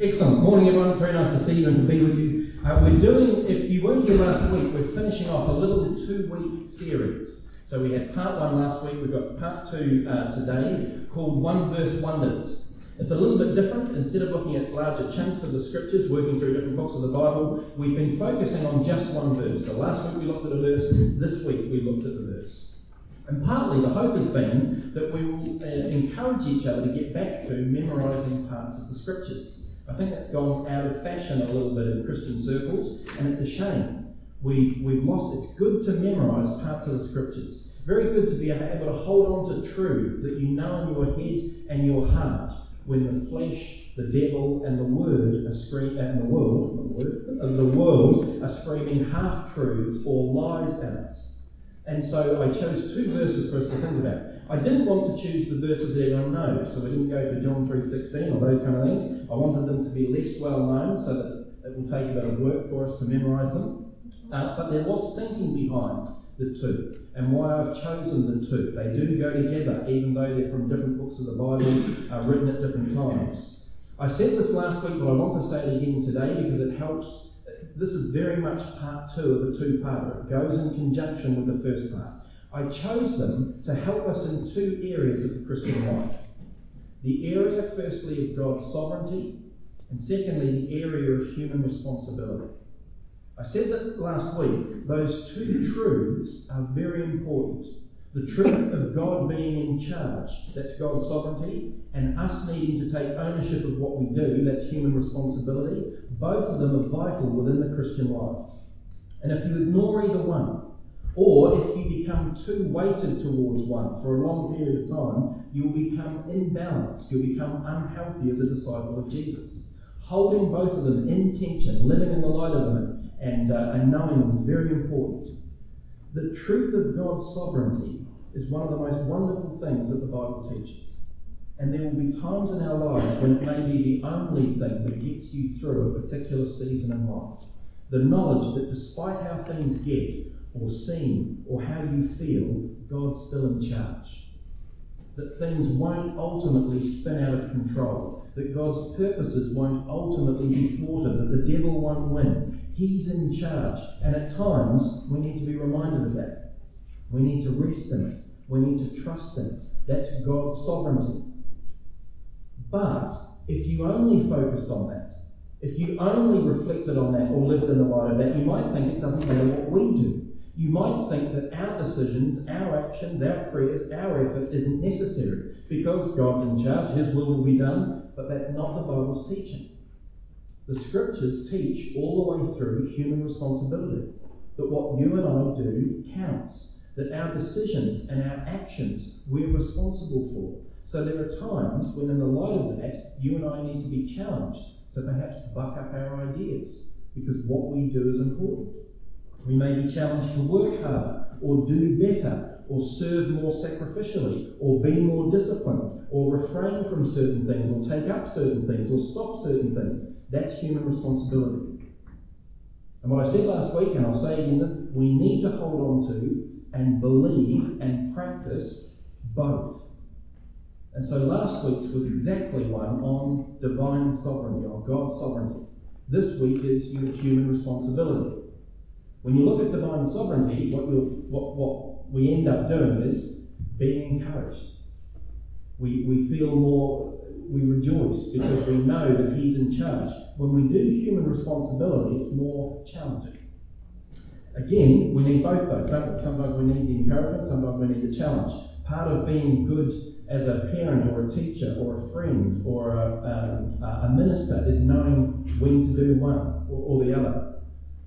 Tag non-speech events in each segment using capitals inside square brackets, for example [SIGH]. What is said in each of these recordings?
Excellent. Morning, everyone. Very nice to see you and to be with you. Uh, we're doing, if you weren't here last week, we're finishing off a little two week series. So we had part one last week, we've got part two uh, today called One Verse Wonders. It's a little bit different. Instead of looking at larger chunks of the scriptures, working through different books of the Bible, we've been focusing on just one verse. So last week we looked at a verse, this week we looked at the verse. And partly the hope has been that we will uh, encourage each other to get back to memorising parts of the scriptures. I think that's gone out of fashion a little bit in Christian circles, and it's a shame. We, we've lost. It's good to memorise parts of the scriptures. Very good to be able to hold on to truth that you know in your head and your heart when the flesh, the devil, and the word are screaming, and the world, the word, the world are screaming half truths or lies at us. And so I chose two verses for us to think about. I didn't want to choose the verses everyone knows, so we didn't go for John 3.16 or those kind of things. I wanted them to be less well known so that it will take a bit of work for us to memorise them. Uh, but there was thinking behind the two and why I've chosen the two. They do go together, even though they're from different books of the Bible, uh, written at different times. I said this last week, but I want to say it again today because it helps this is very much part two of a two-parter. It goes in conjunction with the first part. I chose them to help us in two areas of the Christian life. The area, firstly, of God's sovereignty, and secondly, the area of human responsibility. I said that last week, those two truths are very important. The truth of God being in charge, that's God's sovereignty, and us needing to take ownership of what we do, that's human responsibility, both of them are vital within the Christian life. And if you ignore either one, or if you become too weighted towards one for a long period of time, you'll become imbalanced. You'll become unhealthy as a disciple of Jesus. Holding both of them in tension, living in the light of them, and, uh, and knowing them is very important. The truth of God's sovereignty is one of the most wonderful things that the Bible teaches. And there will be times in our lives when it may be the only thing that gets you through a particular season in life. The knowledge that despite how things get, or seem, or how you feel, God's still in charge. That things won't ultimately spin out of control. That God's purposes won't ultimately be thwarted. That the devil won't win. He's in charge. And at times, we need to be reminded of that. We need to rest in it. We need to trust in it. That's God's sovereignty. But if you only focused on that, if you only reflected on that or lived in the light of that, you might think it doesn't matter what we do. You might think that our decisions, our actions, our prayers, our effort isn't necessary because God's in charge, His will will be done, but that's not the Bible's teaching. The scriptures teach all the way through human responsibility that what you and I do counts, that our decisions and our actions we're responsible for. So there are times when, in the light of that, you and I need to be challenged to perhaps buck up our ideas because what we do is important. We may be challenged to work harder or do better or serve more sacrificially or be more disciplined or refrain from certain things or take up certain things or stop certain things. That's human responsibility. And what I said last week, and I'll say again, we need to hold on to and believe and practice both. And so last week's was exactly one on divine sovereignty, on God's sovereignty. This week is human responsibility. When you look at divine sovereignty, what, what, what we end up doing is being encouraged. We, we feel more, we rejoice because we know that He's in charge. When we do human responsibility, it's more challenging. Again, we need both those? Sometimes we need the encouragement, sometimes we need the challenge. Part of being good as a parent or a teacher or a friend or a, um, a minister is knowing when to do one or, or, the other.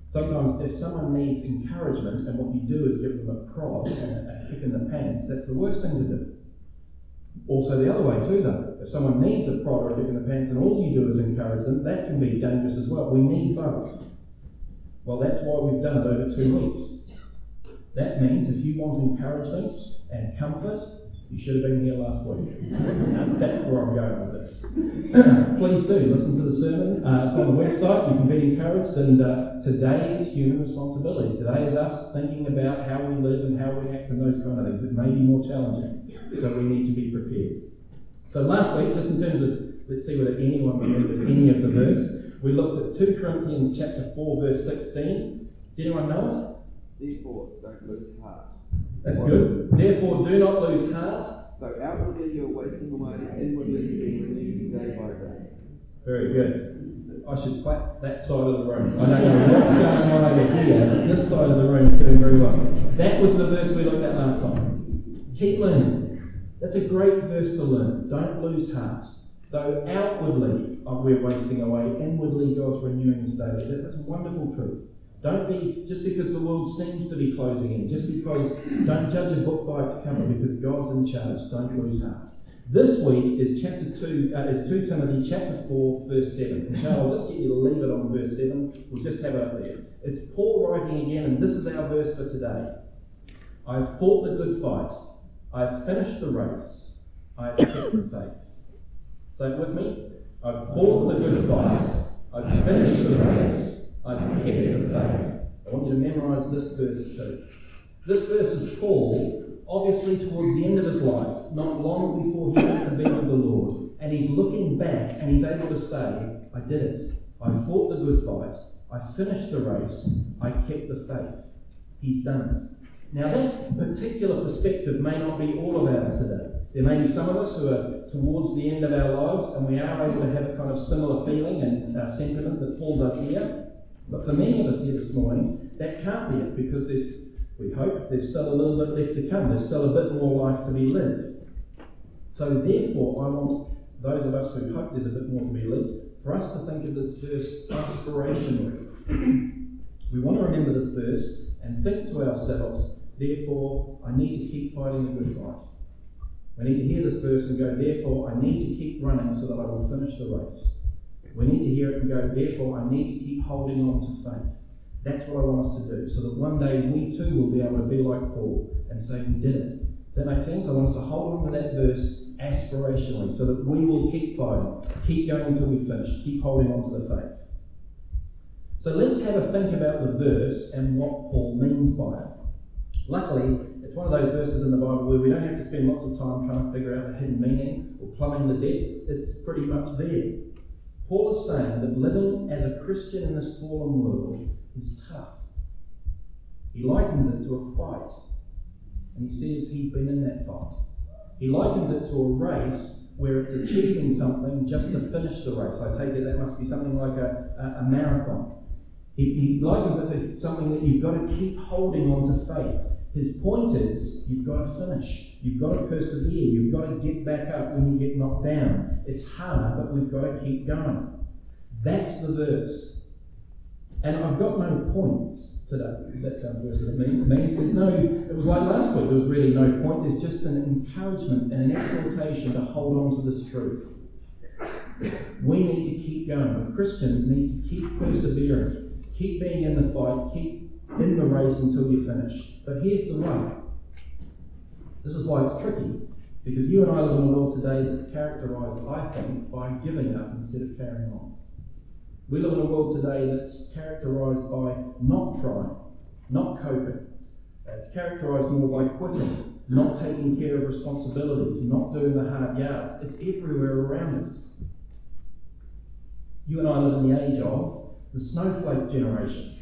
Sometimes, if someone needs encouragement and what you do is give them a prod and a, a kick in the pants, that's the worst thing to do. Also, the other way too, though. If someone needs a prod or a kick in the pants and all you do is encourage them, that can be dangerous as well. We need both. Well, that's why we've done it over two weeks. That means if you want encouragement and comfort you should have been here last week. [LAUGHS] That's where I'm going with this. [CLEARS THROAT] Please do listen to the sermon. Uh, it's on the website. You can be encouraged. And uh, today is human responsibility. Today is us thinking about how we live and how we act and those kind of things. It may be more challenging, so we need to be prepared. So last week, just in terms of Let's see whether anyone remembered any of the verse. We looked at 2 Corinthians chapter 4, verse 16. Does anyone know it? Therefore, don't lose heart. That's good. Therefore, do not lose heart. Though outwardly you're wasting away, inwardly you're being renewed day by day. Very good. I should clap that side of the room. I don't know what's going on over here, but this side of the room is doing very well. That was the verse we looked at last time. Keep learning. That's a great verse to learn. Don't lose heart. Though outwardly oh, we're wasting away, inwardly God's renewing us daily. That's a wonderful truth. Don't be, just because the world seems to be closing in, just because, don't judge a book by its cover because God's in charge. Don't lose heart. This week is chapter 2, uh, is 2 Timothy chapter 4, verse 7. So I'll just get you to leave it on verse 7. We'll just have it up there. It's Paul writing again, and this is our verse for today. I've fought the good fight. I've finished the race. I've kept the faith. Say it with me. I've fought the good fight. I've finished the race. I've kept the faith. I want you to memorize this verse too. This verse is Paul, obviously towards the end of his life, not long before he went to be with the Lord, and he's looking back and he's able to say, I did it. I fought the good fight. I finished the race. I kept the faith. He's done it. Now, that particular perspective may not be all of ours today. There may be some of us who are towards the end of our lives and we are able to have a kind of similar feeling and uh, sentiment that Paul does here. But for many of us here this morning, that can't be it because there's, we hope, there's still a little bit left to come. There's still a bit more life to be lived. So therefore, I want those of us who hope there's a bit more to be lived, for us to think of this verse aspirationally. [CLEARS THROAT] we want to remember this verse and think to ourselves, therefore, I need to keep fighting the good fight. We need to hear this verse and go, therefore, I need to keep running so that I will finish the race. We need to hear it and go, therefore, I need to keep holding on to faith. That's what I want us to do, so that one day we too will be able to be like Paul and say, We did it. Does that make sense? I want us to hold on to that verse aspirationally, so that we will keep fighting, keep going until we finish, keep holding on to the faith. So let's have a think about the verse and what Paul means by it. Luckily, it's one of those verses in the Bible where we don't have to spend lots of time trying to figure out the hidden meaning or plumbing the depths. It's pretty much there. Paul is saying that living as a Christian in this fallen world is tough. He likens it to a fight. And he says he's been in that fight. He likens it to a race where it's achieving something just to finish the race. I take it that must be something like a, a, a marathon. He, he likens it to something that you've got to keep holding on to faith. His point is, you've got to finish. You've got to persevere. You've got to get back up when you get knocked down. It's hard, but we've got to keep going. That's the verse. And I've got no points today. That's our verse that it means. There's no, it was like last week, there was really no point. There's just an encouragement and an exhortation to hold on to this truth. We need to keep going. Christians need to keep persevering, keep being in the fight, keep in the race until you finish. But here's the rub. This is why it's tricky. Because you and I live in a world today that's characterized, I think, by giving up instead of carrying on. We live in a world today that's characterized by not trying, not coping. Uh, it's characterized more by quitting, not taking care of responsibilities, not doing the hard yards. It's everywhere around us. You and I live in the age of the snowflake generation.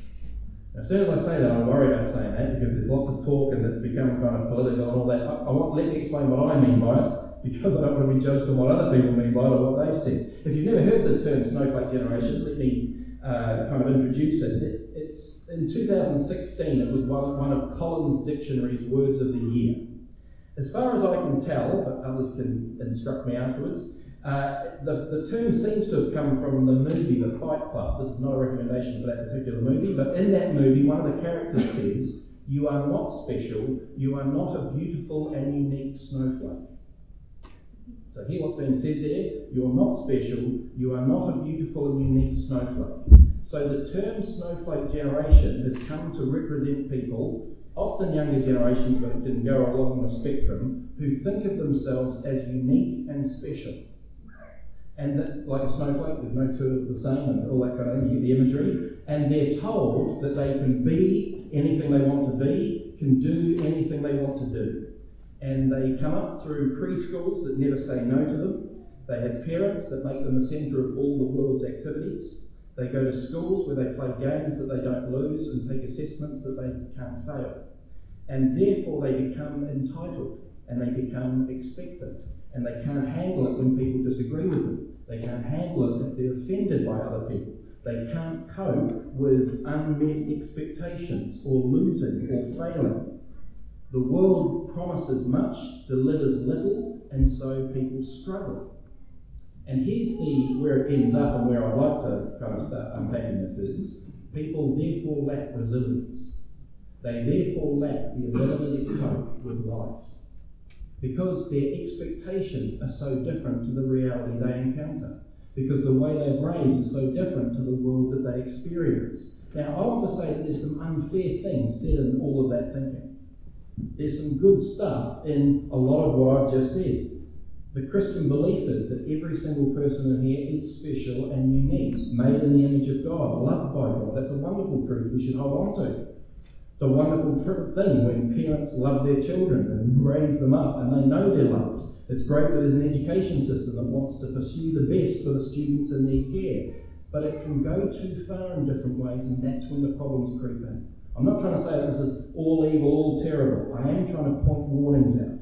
As soon as I say that, I worry about saying that because there's lots of talk and it's become kind of political and all that. I, I want let me explain what I mean by it because I don't want to be judged on what other people mean by it or what they've said. If you've never heard the term snowflake generation, let me uh, kind of introduce it. it. It's in 2016. It was one, one of Collins Dictionary's words of the year. As far as I can tell, but others can instruct me afterwards, Uh, the, the term seems to have come from the movie The Fight Club. This is not a recommendation for that particular movie, but in that movie, one of the characters says, You are not special, you are not a beautiful and unique snowflake. So, hear what's being said there. You're not special, you are not a beautiful and unique snowflake. So, the term snowflake generation has come to represent people, often younger generations, but can go along the spectrum, who think of themselves as unique and special. And that, like a snowflake, there's no two of the same and all that kind of thing. You get the imagery. And they're told that they can be anything they want to be, can do anything they want to do. And they come up through preschools that never say no to them. They have parents that make them the centre of all the world's activities. They go to schools where they play games that they don't lose and take assessments that they can't fail. And therefore they become entitled and they become expectant. And they can't handle it when people disagree with them. They can't handle it if they're offended by other people. They can't cope with unmet expectations or losing or failing. The world promises much, delivers little, and so people struggle. And here's the where it ends up and where I'd like to kind of start unpacking this is people therefore lack resilience. They therefore lack the ability to cope with life. Because their expectations are so different to the reality they encounter. Because the way they've raised is so different to the world that they experience. Now, I want to say that there's some unfair things said in all of that thinking. There's some good stuff in a lot of what I've just said. The Christian belief is that every single person in here is special and unique, made in the image of God, loved by God. That's a wonderful truth we should hold on to. A wonderful thing when parents love their children and raise them up and they know they're loved. It's great that there's an education system that wants to pursue the best for the students in their care. But it can go too far in different ways, and that's when the problems creep in. I'm not trying to say that this is all evil, all terrible. I am trying to point warnings out.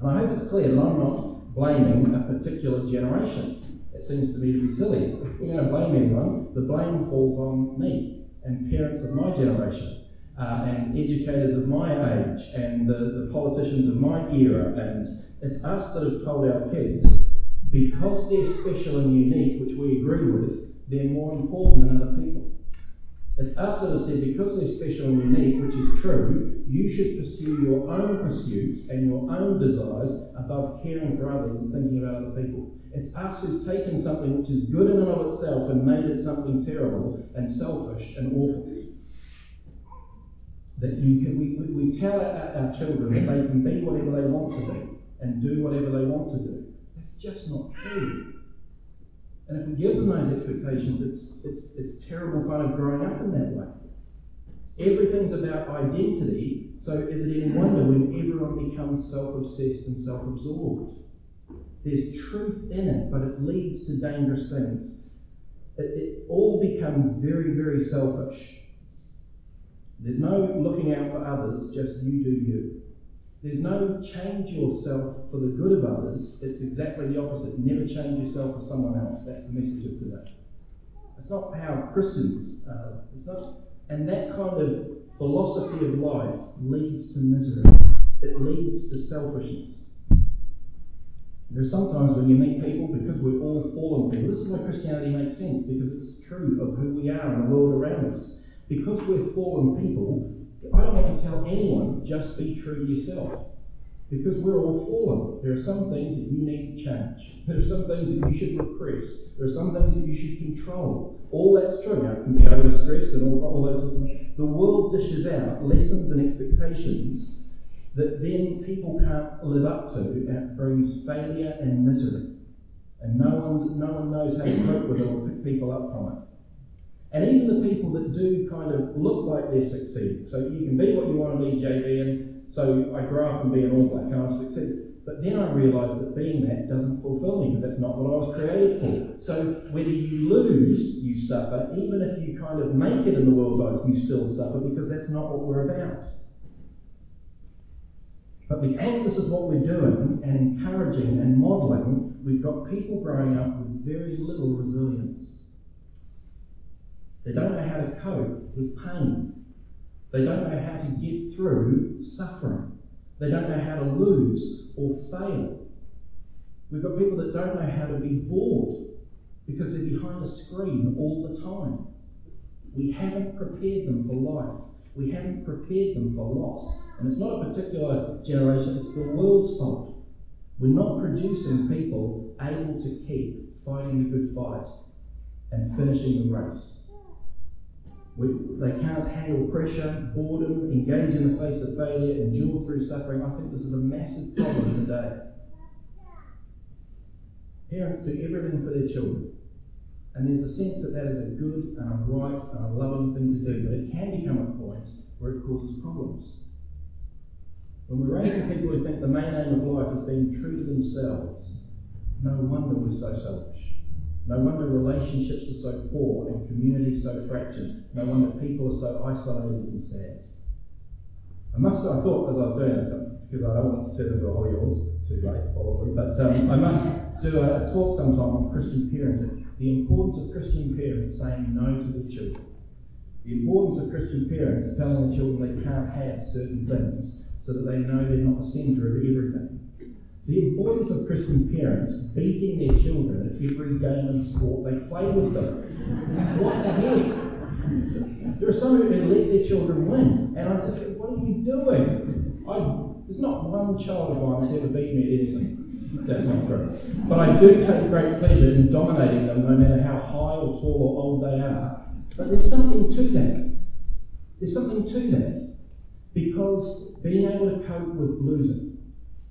And I hope it's clear that I'm not blaming a particular generation. It seems to me to be silly. If we're going to blame anyone, the blame falls on me and parents of my generation. Uh, and educators of my age and the, the politicians of my era. And it's us that have told our kids, because they're special and unique, which we agree with, they're more important than other people. It's us that have said, because they're special and unique, which is true, you should pursue your own pursuits and your own desires above caring for others and thinking about other people. It's us who've taken something which is good in and of itself and made it something terrible and selfish and awful. That you can, we, we, tell our, our children that they can be whatever they want to be and do whatever they want to do. That's just not true. And if we give them those expectations, it's, it's, it's terrible kind of growing up in that way. Everything's about identity, so is it any wonder when everyone becomes self obsessed and self absorbed? There's truth in it, but it leads to dangerous things. It, it all becomes very, very selfish. There's no looking out for others, just you do you. There's no change yourself for the good of others. It's exactly the opposite. Never change yourself for someone else. That's the message of today. It's not how Christians. Uh, it's not, and that kind of philosophy of life leads to misery. It leads to selfishness. There's sometimes when you meet people, because we're all fallen people, this is why Christianity makes sense, because it's true of who we are and the world around us. Because we're fallen people, I don't want to tell anyone just be true to yourself. Because we're all fallen. There are some things that you need to change. There are some things that you should repress. There are some things that you should control. All that's true. Now, it can be overstressed and all, all those things. The world dishes out lessons and expectations that then people can't live up to, and it brings failure and misery. And no one, no one knows how to cope with it or pick people up from it. And even the people that do kind of look like they're succeeding. So you can be what you want to be, JB, and so I grow up and be an All Black and I've succeeded. But then I realised that being that doesn't fulfil me because that's not what I was created for. So whether you lose, you suffer. Even if you kind of make it in the world's eyes, you still suffer because that's not what we're about. But because this is what we're doing and encouraging and modelling, we've got people growing up with very little resilience. They don't know how to cope with pain. They don't know how to get through suffering. They don't know how to lose or fail. We've got people that don't know how to be bored because they're behind a screen all the time. We haven't prepared them for life. We haven't prepared them for loss. And it's not a particular generation, it's the world's fault. We're not producing people able to keep fighting the good fight and finishing the race. We, they can't handle pressure, boredom, engage in the face of failure, endure through suffering. I think this is a massive problem today. Parents do everything for their children. And there's a sense that that is a good and a right and a loving thing to do, but it can become a point where it causes problems. When we're raising people who think the main aim of life is being true to themselves, No wonder we're so selfish. No wonder relationships are so poor and communities so fractured. No wonder people are so isolated and sad. I must, I thought as I was doing this, because I don't want to turn into a holy horse, too late probably, but um, I must do a, a talk sometime on Christian parenting. The importance of Christian parents saying no to their children. The importance of Christian parents telling their children they can't have certain things so that they know they're not the centre of everything. The importance of Christian parents beating their children at every game and sport they play with them. What the heck? There are some who let their children win, and I just go, what are you doing? I, there's not one child of mine that's ever beaten me at anything. That's not true. But I do take great pleasure in dominating them, no matter how high or tall or old they are. But there's something to that. There's something to that. Because being able to cope with losing,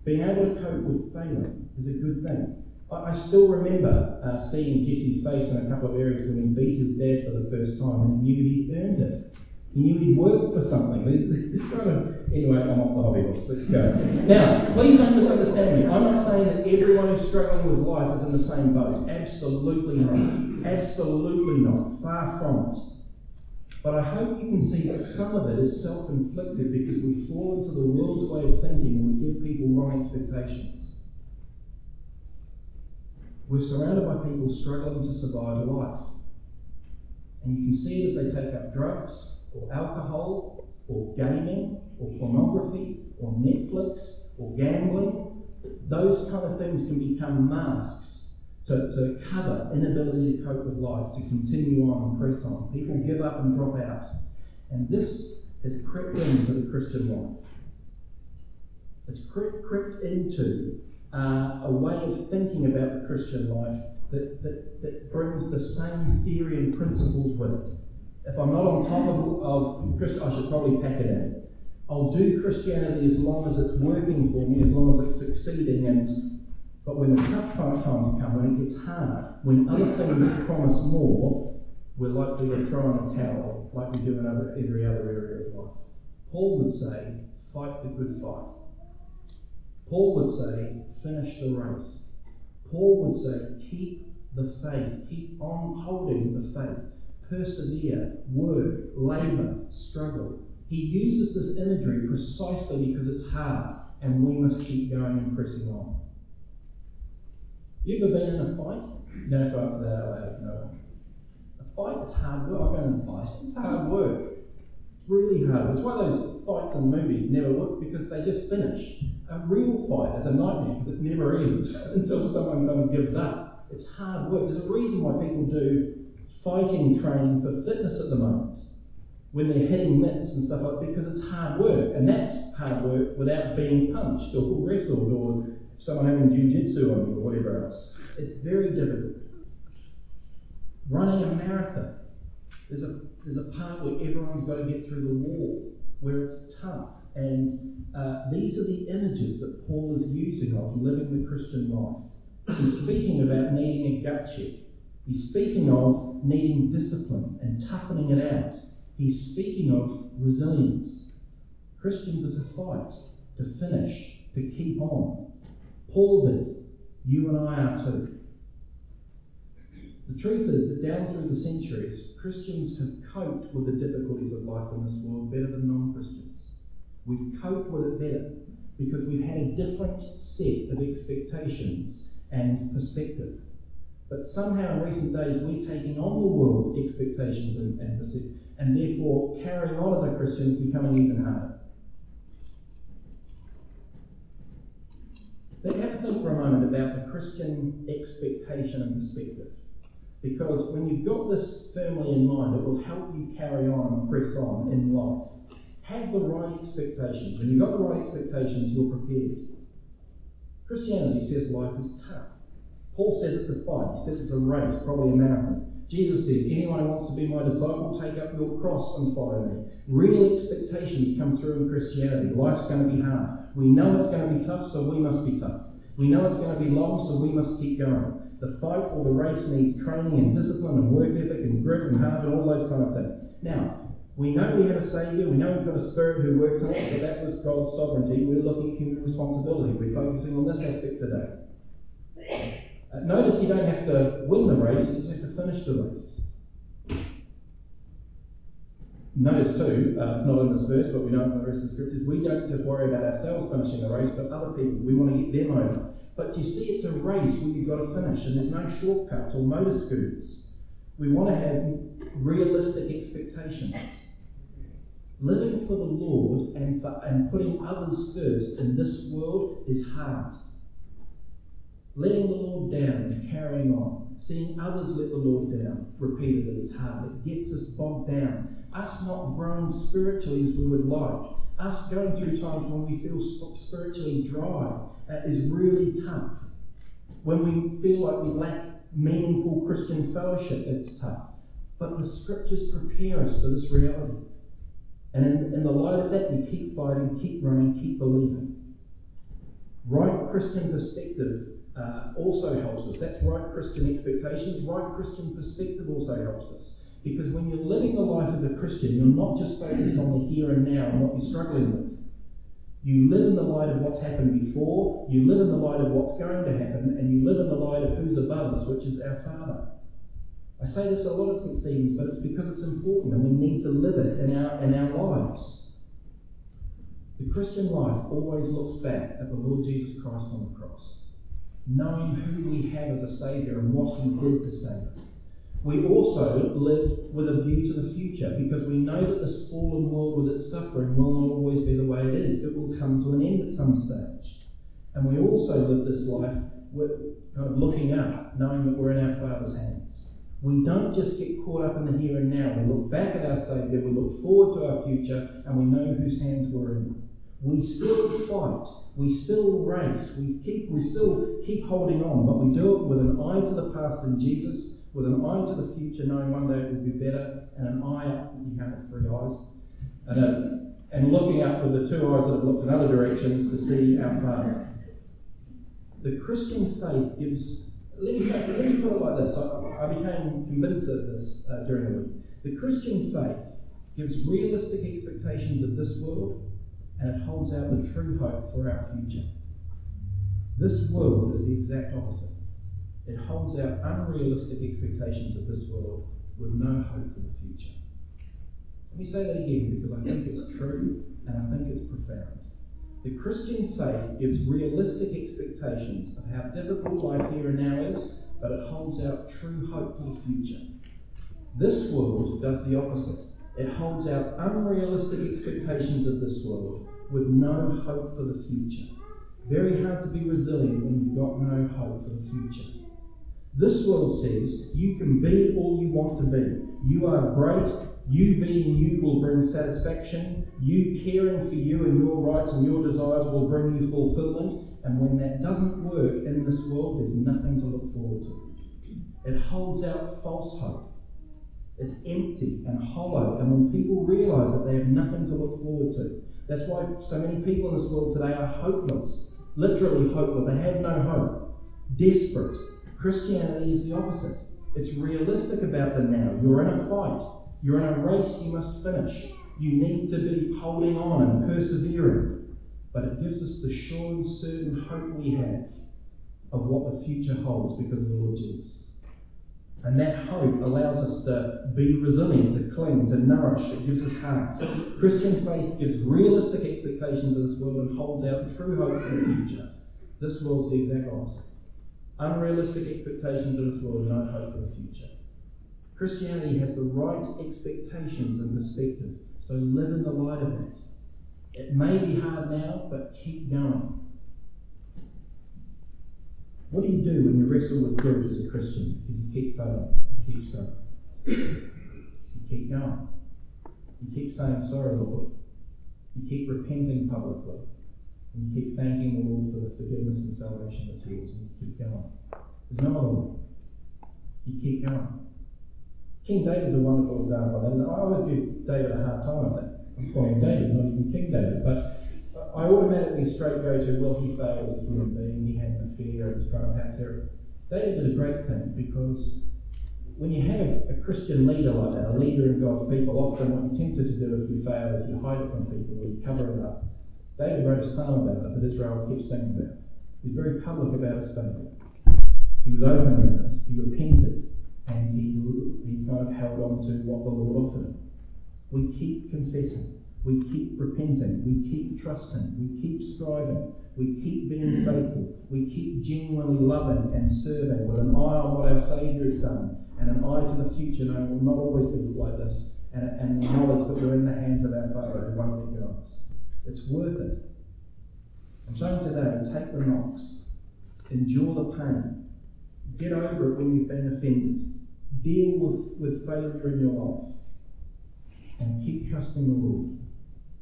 being able to cope with failure is a good thing. I, still remember uh, seeing Jesse's face in a couple of areas when he beat his dad for the first time and he knew he'd earned it. He knew he'd worked for something. This, kind of anyway, I'm off the hobby horse. Let's go. Now, please don't misunderstand me. I'm not saying that everyone who's struggling with life is in the same boat. Absolutely not. Absolutely not. Far from it. But I hope you can see that some of it is self inflicted because we fall into the world's way of thinking and we give people wrong expectations. We're surrounded by people struggling to survive life. And you can see it as they take up drugs, or alcohol, or gaming, or pornography, or Netflix, or gambling. Those kind of things can become masks to, to cover inability to cope with life, to continue on and press on. People give up and drop out. And this has crept into the Christian life. It's crept, crept into uh, a way of thinking about the Christian life that, that, that brings the same theory and principles with it. If I'm not on top of, of Christian, I should probably pack it in. I'll do Christianity as long as it's working for me, as long as it's succeeding and but when the tough times come, when it gets hard, when other things promise more, we're likely to throw in a towel like we do in other, every other area of life. Paul would say, fight the good fight. Paul would say, finish the race. Paul would say, keep the faith, keep on holding the faith, persevere, work, labour, struggle. He uses this imagery precisely because it's hard and we must keep going and pressing on. You ever been in a fight? Answer that out loud. No. A fight is hard work. I've been in a fight. It's hard work. It's really hard. It's why those fights in movies never work because they just finish. A real fight is a nightmare because it never ends [LAUGHS] until someone gives up. It's hard work. There's a reason why people do fighting training for fitness at the moment when they're hitting mitts and stuff like that because it's hard work. And that's hard work without being punched or wrestled or someone having jiu-jitsu on you or whatever else. It's very difficult. Running a marathon, there's a, there's a part where everyone's got to get through the wall, where it's tough. And uh, these are the images that Paul is using of living the Christian life. He's speaking about needing a gut check. He's speaking of needing discipline and toughening it out. He's speaking of resilience. Christians are to fight, to finish, to keep on. Paul did. You and I are too. The truth is that down through the centuries, Christians have coped with the difficulties of life in this world better than non Christians. We've coped with it better because we've had a different set of expectations and perspective. But somehow in recent days, we're taking on the world's expectations and, and, and therefore carrying on as a Christian is becoming even harder. But have a think for a moment about the Christian expectation and perspective. Because when you've got this firmly in mind, it will help you carry on and press on in life. Have the right expectations. When you've got the right expectations, you're prepared. Christianity says life is tough. Paul says it's a fight. He says it's a race, probably a marathon. Jesus says, anyone who wants to be my disciple, take up your cross and follow me. Real expectations come through in Christianity. Life's going to be hard. We know it's going to be tough, so we must be tough. We know it's going to be long, so we must keep going. The fight or the race needs training and discipline and work ethic and grit and heart and all those kind of things. Now, we know we have a Saviour, we know we've got a Spirit who works in us, but that was God's sovereignty. We're looking at human responsibility. We're focusing on this aspect today. Uh, notice you don't have to win the race, you just have to finish the race. Notice too, uh, it's not in this verse, but we know it from the rest of the scriptures, we don't just worry about ourselves finishing the race, but other people. We want to get them over. But you see, it's a race where you've got to finish, and there's no shortcuts or motor scooters. We want to have realistic expectations. Living for the Lord and, for, and putting others first in this world is hard. Letting the Lord down and carrying on, seeing others let the Lord down repeatedly is hard. It gets us bogged down. Us not growing spiritually as we would like, us going through times when we feel spiritually dry uh, is really tough. When we feel like we lack meaningful Christian fellowship, it's tough. But the scriptures prepare us for this reality. And in, in the light of that, we keep fighting, keep running, keep believing. Right Christian perspective uh, also helps us. That's right Christian expectations. Right Christian perspective also helps us. Because when you're living a life as a Christian, you're not just focused on the here and now and what you're struggling with. You live in the light of what's happened before, you live in the light of what's going to happen, and you live in the light of who's above us, which is our Father. I say this a lot at St. Stephen's, but it's because it's important and we need to live it in our, in our lives. The Christian life always looks back at the Lord Jesus Christ on the cross, knowing who we have as a Saviour and what He did to save us. We also live with a view to the future because we know that this fallen world with its suffering will not always be the way it is. It will come to an end at some stage. And we also live this life with kind of looking up, knowing that we're in our Father's hands. We don't just get caught up in the here and now. We look back at our Saviour, we look forward to our future, and we know whose hands we're in. We still fight. We still race. We keep we still keep holding on, but we do it with an eye to the past in Jesus, with an eye to the future, knowing one day it will be better, and an eye up. You can't have three eyes, and a, and looking up with the two eyes that have looked in other directions to see our Father. The Christian faith gives let me, say, let me put it like this. I, I became convinced of this uh, during the week. The Christian faith gives realistic expectations of this world and it holds out the true hope for our future. This world is the exact opposite. It holds out unrealistic expectations of this world with no hope for the future. Let me say that again because I think it's true and I think it's profound. The Christian faith gives realistic expectations of how difficult life here and now is, but it holds out true hope for the future. This world does the opposite. It holds out unrealistic expectations of this world with no hope for the future. Very hard to be resilient when you've got no hope for the future. This world says you can be all you want to be. You are great. You being you will bring satisfaction. You caring for you and your rights and your desires will bring you fulfillment. And when that doesn't work in this world, there's nothing to look forward to. It holds out false hope. It's empty and hollow. And when people realize that they have nothing to look forward to, that's why so many people in this world today are hopeless. Literally hopeless. They have no hope. Desperate. Christianity is the opposite. It's realistic about the now. You're in a fight. You're in a race you must finish. You need to be holding on and persevering. But it gives us the sure and certain hope we have of what the future holds because of the Lord Jesus. And that hope allows us to be resilient, to cling, to nourish. It gives us heart. Christian faith gives realistic expectations of this world and holds out true hope for the future. This world's the exact opposite. Unrealistic expectations of this world, no hope for the future. Christianity has the right expectations and perspective, so live in the light of that. It may be hard now, but keep going. What do you do when you wrestle with guilt as a Christian? Because you keep failing and keep struggling. You keep going. You keep saying, Sorry, Lord. You keep repenting publicly. And you keep thanking the Lord for the forgiveness and salvation that's yours. And you keep going. There's no other way. You keep going. King David's a wonderful example. And I always give David a hard time, I think. I'm calling David, not even King David. But I automatically straight go to, well, he failed as a human being, he had an affair, and was trying to terror. David did a great thing because when you have a Christian leader like that, a leader in God's people, often what you're tempted to do if you fail is you hide it from people or you cover it up. David wrote a psalm about it that Israel kept singing about. He's very public about his failure. He was open with it. He repented, and he he kind of held on to what the Lord offered him. We keep confessing. We keep repenting. We keep trusting. We keep striving. We keep being faithful. We keep genuinely loving and serving with an eye on what our Saviour has done and an eye to the future, knowing we'll not always be like this, and, and the knowledge that we're in the hands of our Father who won't let go of us. It's worth it. I'm saying today, take the knocks, endure the pain, get over it when you've been offended, deal with, with failure in your life, and keep trusting the Lord.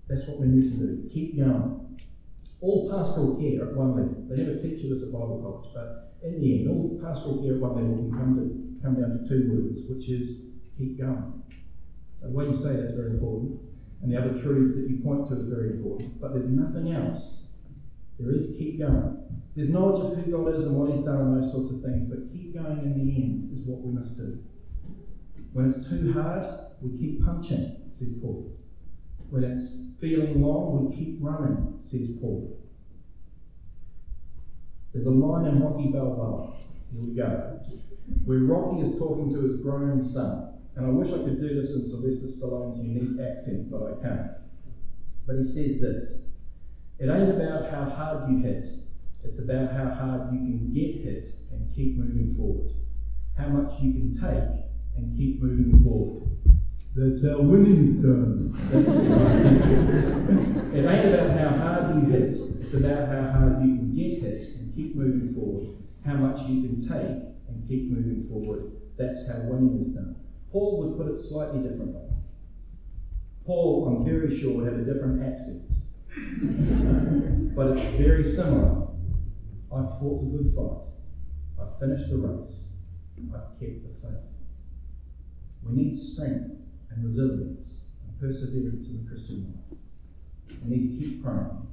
That's what we need to do. Keep going. All pastoral care at one level. They never teach you this at Bible college, but in the end, all pastoral care at one level can come to come down to two words, which is keep going. So the way you say that's very important, and the other truths that you point to is very important. But there's nothing else. There is keep going. There's knowledge of who God is and what He's done and those sorts of things, but keep going in the end is what we must do. When it's too hard, we keep punching, says Paul. When it's feeling long, we keep running, says Paul. There's a line in Rocky Balboa. Here we go. Where Rocky is talking to his grown son. And I wish I could do this in Sylvester Stallone's unique accent, but I can't. But he says this It ain't about how hard you hit, it's about how hard you can get hit and keep moving forward. How much you can take and keep moving forward. That's how winning is done. it ain't about how hard you hit, it's about how hard you can get hit and keep moving forward. How much you can take and keep moving forward. That's how winning is done. Paul would put it slightly differently. Paul, I'm very sure, would have a different accent. [LAUGHS] but it's very similar. I've fought the good fight. I've finished the race. I've kept the faith. We need strength and resilience and perseverance in the Christian life. We need to keep praying,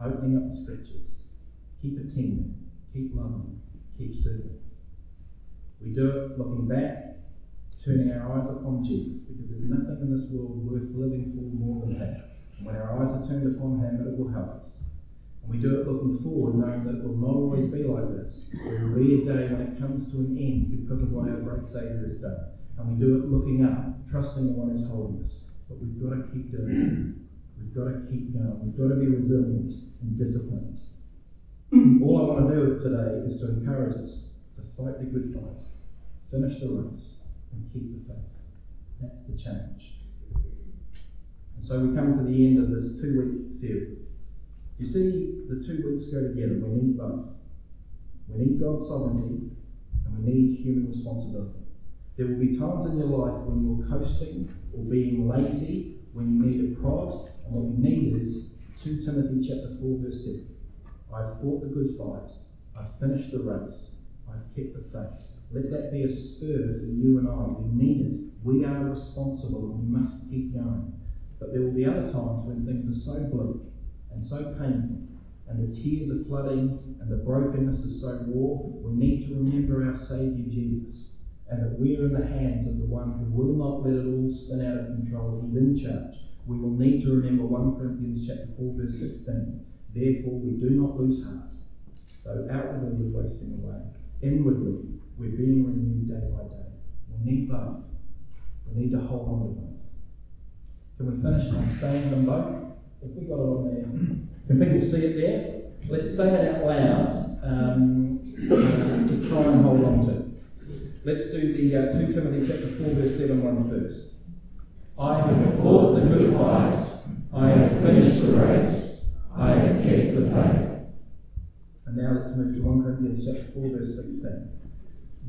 opening up the scriptures, keep attending, keep loving, keep serving. We do it looking back, turning our eyes upon Jesus, because there's nothing in this world worth living for more than Him. And when our eyes are turned upon Him, it will help us. And we do it looking forward, knowing that it will not always be like this. There will be a day when it comes to an end because of what our great Saviour has done. And we do it looking up, trusting the one who's holding us. But we've got to keep doing it. We've got to keep going. We've got to be resilient and disciplined. [CLEARS THROAT] All I want to do today is to encourage us to fight the good fight, finish the race, and keep the faith. That's the challenge. And so we come to the end of this two week series. You see, the two weeks go together. We need both. We need God's sovereignty and we need human responsibility. There will be times in your life when you're coasting or being lazy, when you need a prod, and what you need is 2 Timothy chapter 4, verse 7. I've fought the good fight, I've finished the race, I've kept the faith. Let that be a spur for you and I. We need it. We are responsible and we must keep going. But there will be other times when things are so bleak and so painful and the tears are flooding and the brokenness is so raw. We need to remember our Saviour Jesus and that we are in the hands of the one who will not let it all spin out of control. He's in charge. We will need to remember 1 Corinthians chapter 4, verse 16. Therefore, we do not lose heart. Though outwardly we're wasting away, inwardly we're being renewed day by day. We need both. We need to hold on to both. Can we finish by saying them both? If we got it on there, can people see it there? Let's say it out loud um, uh, to try and hold on to. Let's do the uh, 2 Timothy chapter 4, verse 7 one first. I have fought the good fight. I have finished the race. I have kept the faith. And now let's move to 1 Corinthians chapter 4, verse 16.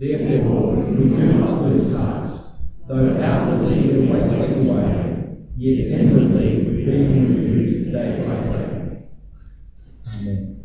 Therefore we do not lose heart, though outwardly we waste away, yet inwardly we are being renewed day by day. Amen.